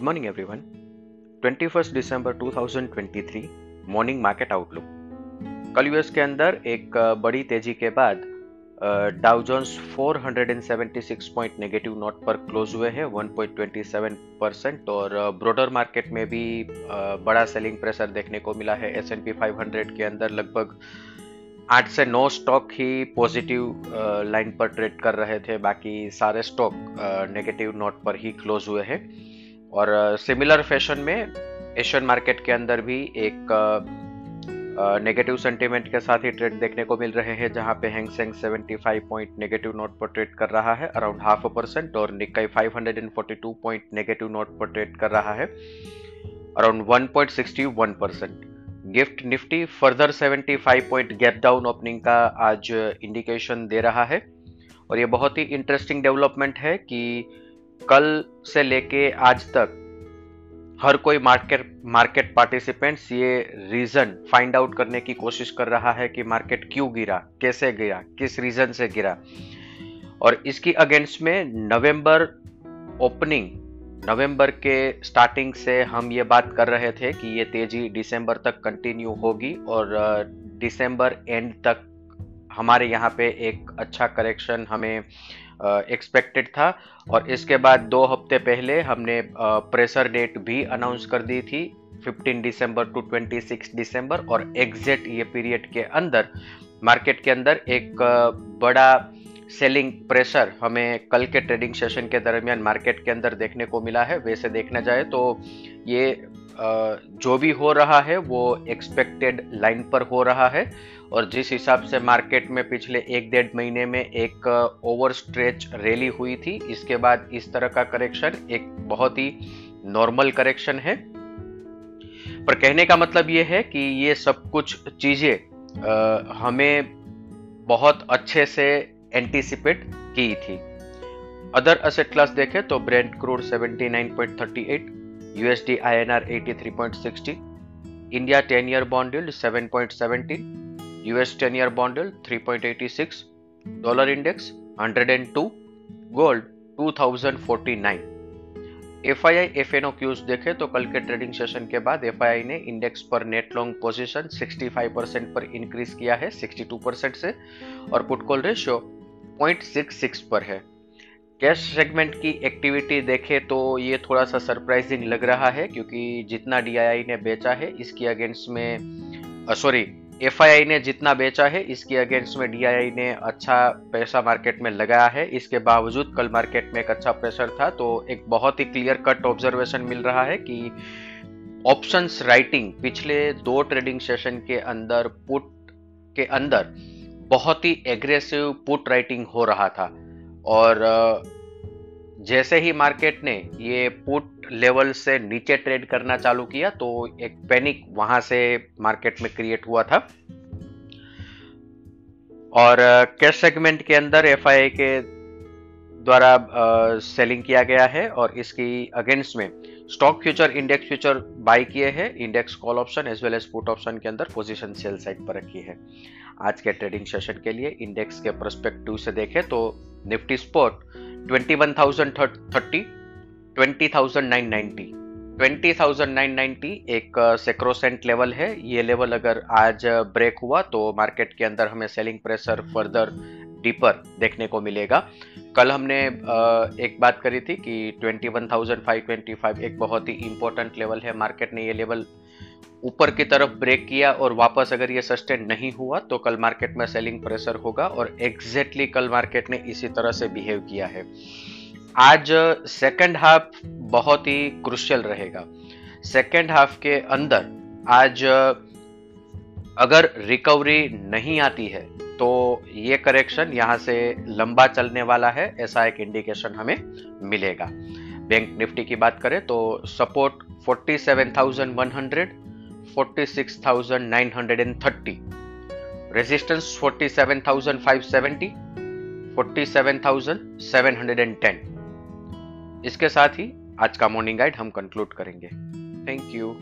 Good morning everyone 21 दिसंबर 2023 morning market outlook कल US के अंदर एक बड़ी तेज़ी के बाद Dow Jones 476 point negative note पर क्लोज हुए हैं 1.27 परसेंट और ब्रॉडर मार्केट में भी बड़ा सेलिंग प्रेशर देखने को मिला है। एस एन पी फाइव के अंदर लगभग आठ से नौ स्टॉक ही पॉजिटिव लाइन पर ट्रेड कर रहे थे। बाकी सारे स्टॉक नेगेटिव नोट पर ही क्लोज हुए हैं। और सिमिलर फ़ैशन में एशियन मार्केट के अंदर भी एक नेगेटिव सेंटीमेंट के साथ ही ट्रेड देखने को मिल रहे हैं, जहाँ पे Hang Seng 75 point negative note पर ट्रेड कर रहा है अराउंड हाफ़ परसेंट और निकाई 542 पॉइंट नेगेटिव नोट पर ट्रेड कर रहा है around 1.61 percent gift nifty further 75 point gap down opening का आज इंडिकेशन दे रहा है, और ये बहुत ही इंटरेस्टिंग डेवलपमेंट है कि कल से लेके आज तक हर कोई मार्केट मार्केट पार्टिसिपेंट्स ये रीजन फाइंड आउट करने की कोशिश कर रहा है कि मार्केट क्यों गिरा, कैसे गिरा, किस रीजन से गिरा। और इसकी अगेंस्ट में नवंबर ओपनिंग, नवंबर के स्टार्टिंग से हम ये बात कर रहे थे कि ये तेज़ी दिसंबर तक कंटिन्यू होगी और दिसंबर एंड तक हमारे यहाँ पे एक अच्छा करेक्शन हमें एक्सपेक्टेड था और इसके बाद दो हफ़्ते पहले हमने प्रेशर डेट भी अनाउंस कर दी थी 15 दिसंबर टू 26 दिसंबर और एग्जैक्ट ये पीरियड के अंदर मार्केट के अंदर एक बड़ा सेलिंग प्रेशर हमें कल के ट्रेडिंग सेशन के दरमियान मार्केट के अंदर देखने को मिला है। वैसे देखना जाए तो ये जो भी हो रहा है, वो एक्सपेक्टेड लाइन पर हो रहा है। और जिस हिसाब से मार्केट में पिछले एक डेढ़ महीने में एक ओवर स्ट्रेच रैली हुई थी, इसके बाद इस तरह का करेक्शन एक बहुत ही नॉर्मल करेक्शन है। पर कहने का मतलब ये है कि ये सब कुछ चीज़ें हमें बहुत अच्छे से एंटीसिपेट की थी। अदर असेट क्लास देखें तो brent crude 79.38 USD INR 83.60 India 10 year bond yield 7.17 US 10 year bond yield 3.86 dollar index 102 gold 2049 F I I F N O cues देखे तो कल के ट्रेडिंग सेशन के बाद एफ़ आई आई ने इंडेक्स पर नेट लॉन्ग पोजीशन 65 परसेंट पर increase किया है 62 परसेंट से, और पुट कॉल रेशियो 0.66 पर है। कैश सेगमेंट की एक्टिविटी देखे तो ये थोड़ा सा सरप्राइजिंग लग रहा है, क्योंकि जितना डी ने बेचा है, इसकी अगेंस्ट में सॉरी एफ़ ने जितना बेचा है, इसके अगेंस्ट में डी ने अच्छा पैसा मार्केट में लगाया है। इसके बावजूद कल मार्केट में एक अच्छा प्रेशर था तो एक बहुत ही क्लियर कट ऑब्जर्वेशन मिल रहा है कि ऑप्शंस राइटिंग पिछले दो ट्रेडिंग सेशन के अंदर पुट के अंदर बहुत ही एग्रेसिव पुट राइटिंग हो रहा था। और जैसे ही मार्केट ने ये पुट लेवल से नीचे ट्रेड करना चालू किया तो एक पैनिक वहाँ से मार्केट में क्रिएट हुआ था। और कैश सेगमेंट के अंदर एफ़ के द्वारा सेलिंग किया गया है और इसकी अगेंस्ट में stock future index future buy किए हैं index call option as well as put option के अंदर पोजीशन सेल साइड पर रखी है। आज के ट्रेडिंग सेशन के लिए इंडेक्स के परस्पेक्टिव से देखें तो निफ्टी स्पोर्ट 21,030 20,990 20,990 एक सेक्रोसेंट लेवल है। ये लेवल अगर आज ब्रेक हुआ तो मार्केट के अंदर हमें सेलिंग प्रेशर फर्दर डीपर देखने को मिलेगा। कल हमने एक बात करी थी कि 21,525 एक बहुत ही इंपॉर्टेंट लेवल है। मार्केट ने ये लेवल ऊपर की तरफ़ ब्रेक किया और वापस अगर ये सस्टेन नहीं हुआ तो कल मार्केट में सेलिंग प्रेशर होगा और एग्जैक्टली कल मार्केट ने इसी तरह से बिहेव किया है। आज सेकंड हाफ़ बहुत ही क्रुशियल रहेगा। सेकंड हाफ़ के अंदर आज अगर रिकवरी नहीं आती है तो ये करेक्शन यहाँ से लंबा चलने वाला है ऐसा एक इंडिकेशन हमें मिलेगा। बैंक निफ्टी की बात करें तो सपोर्ट 47,100 46,930 रेजिस्टेंस 47,570 47,710 इसके साथ ही आज का मॉर्निंग गाइड हम कंक्लूड करेंगे। Thank you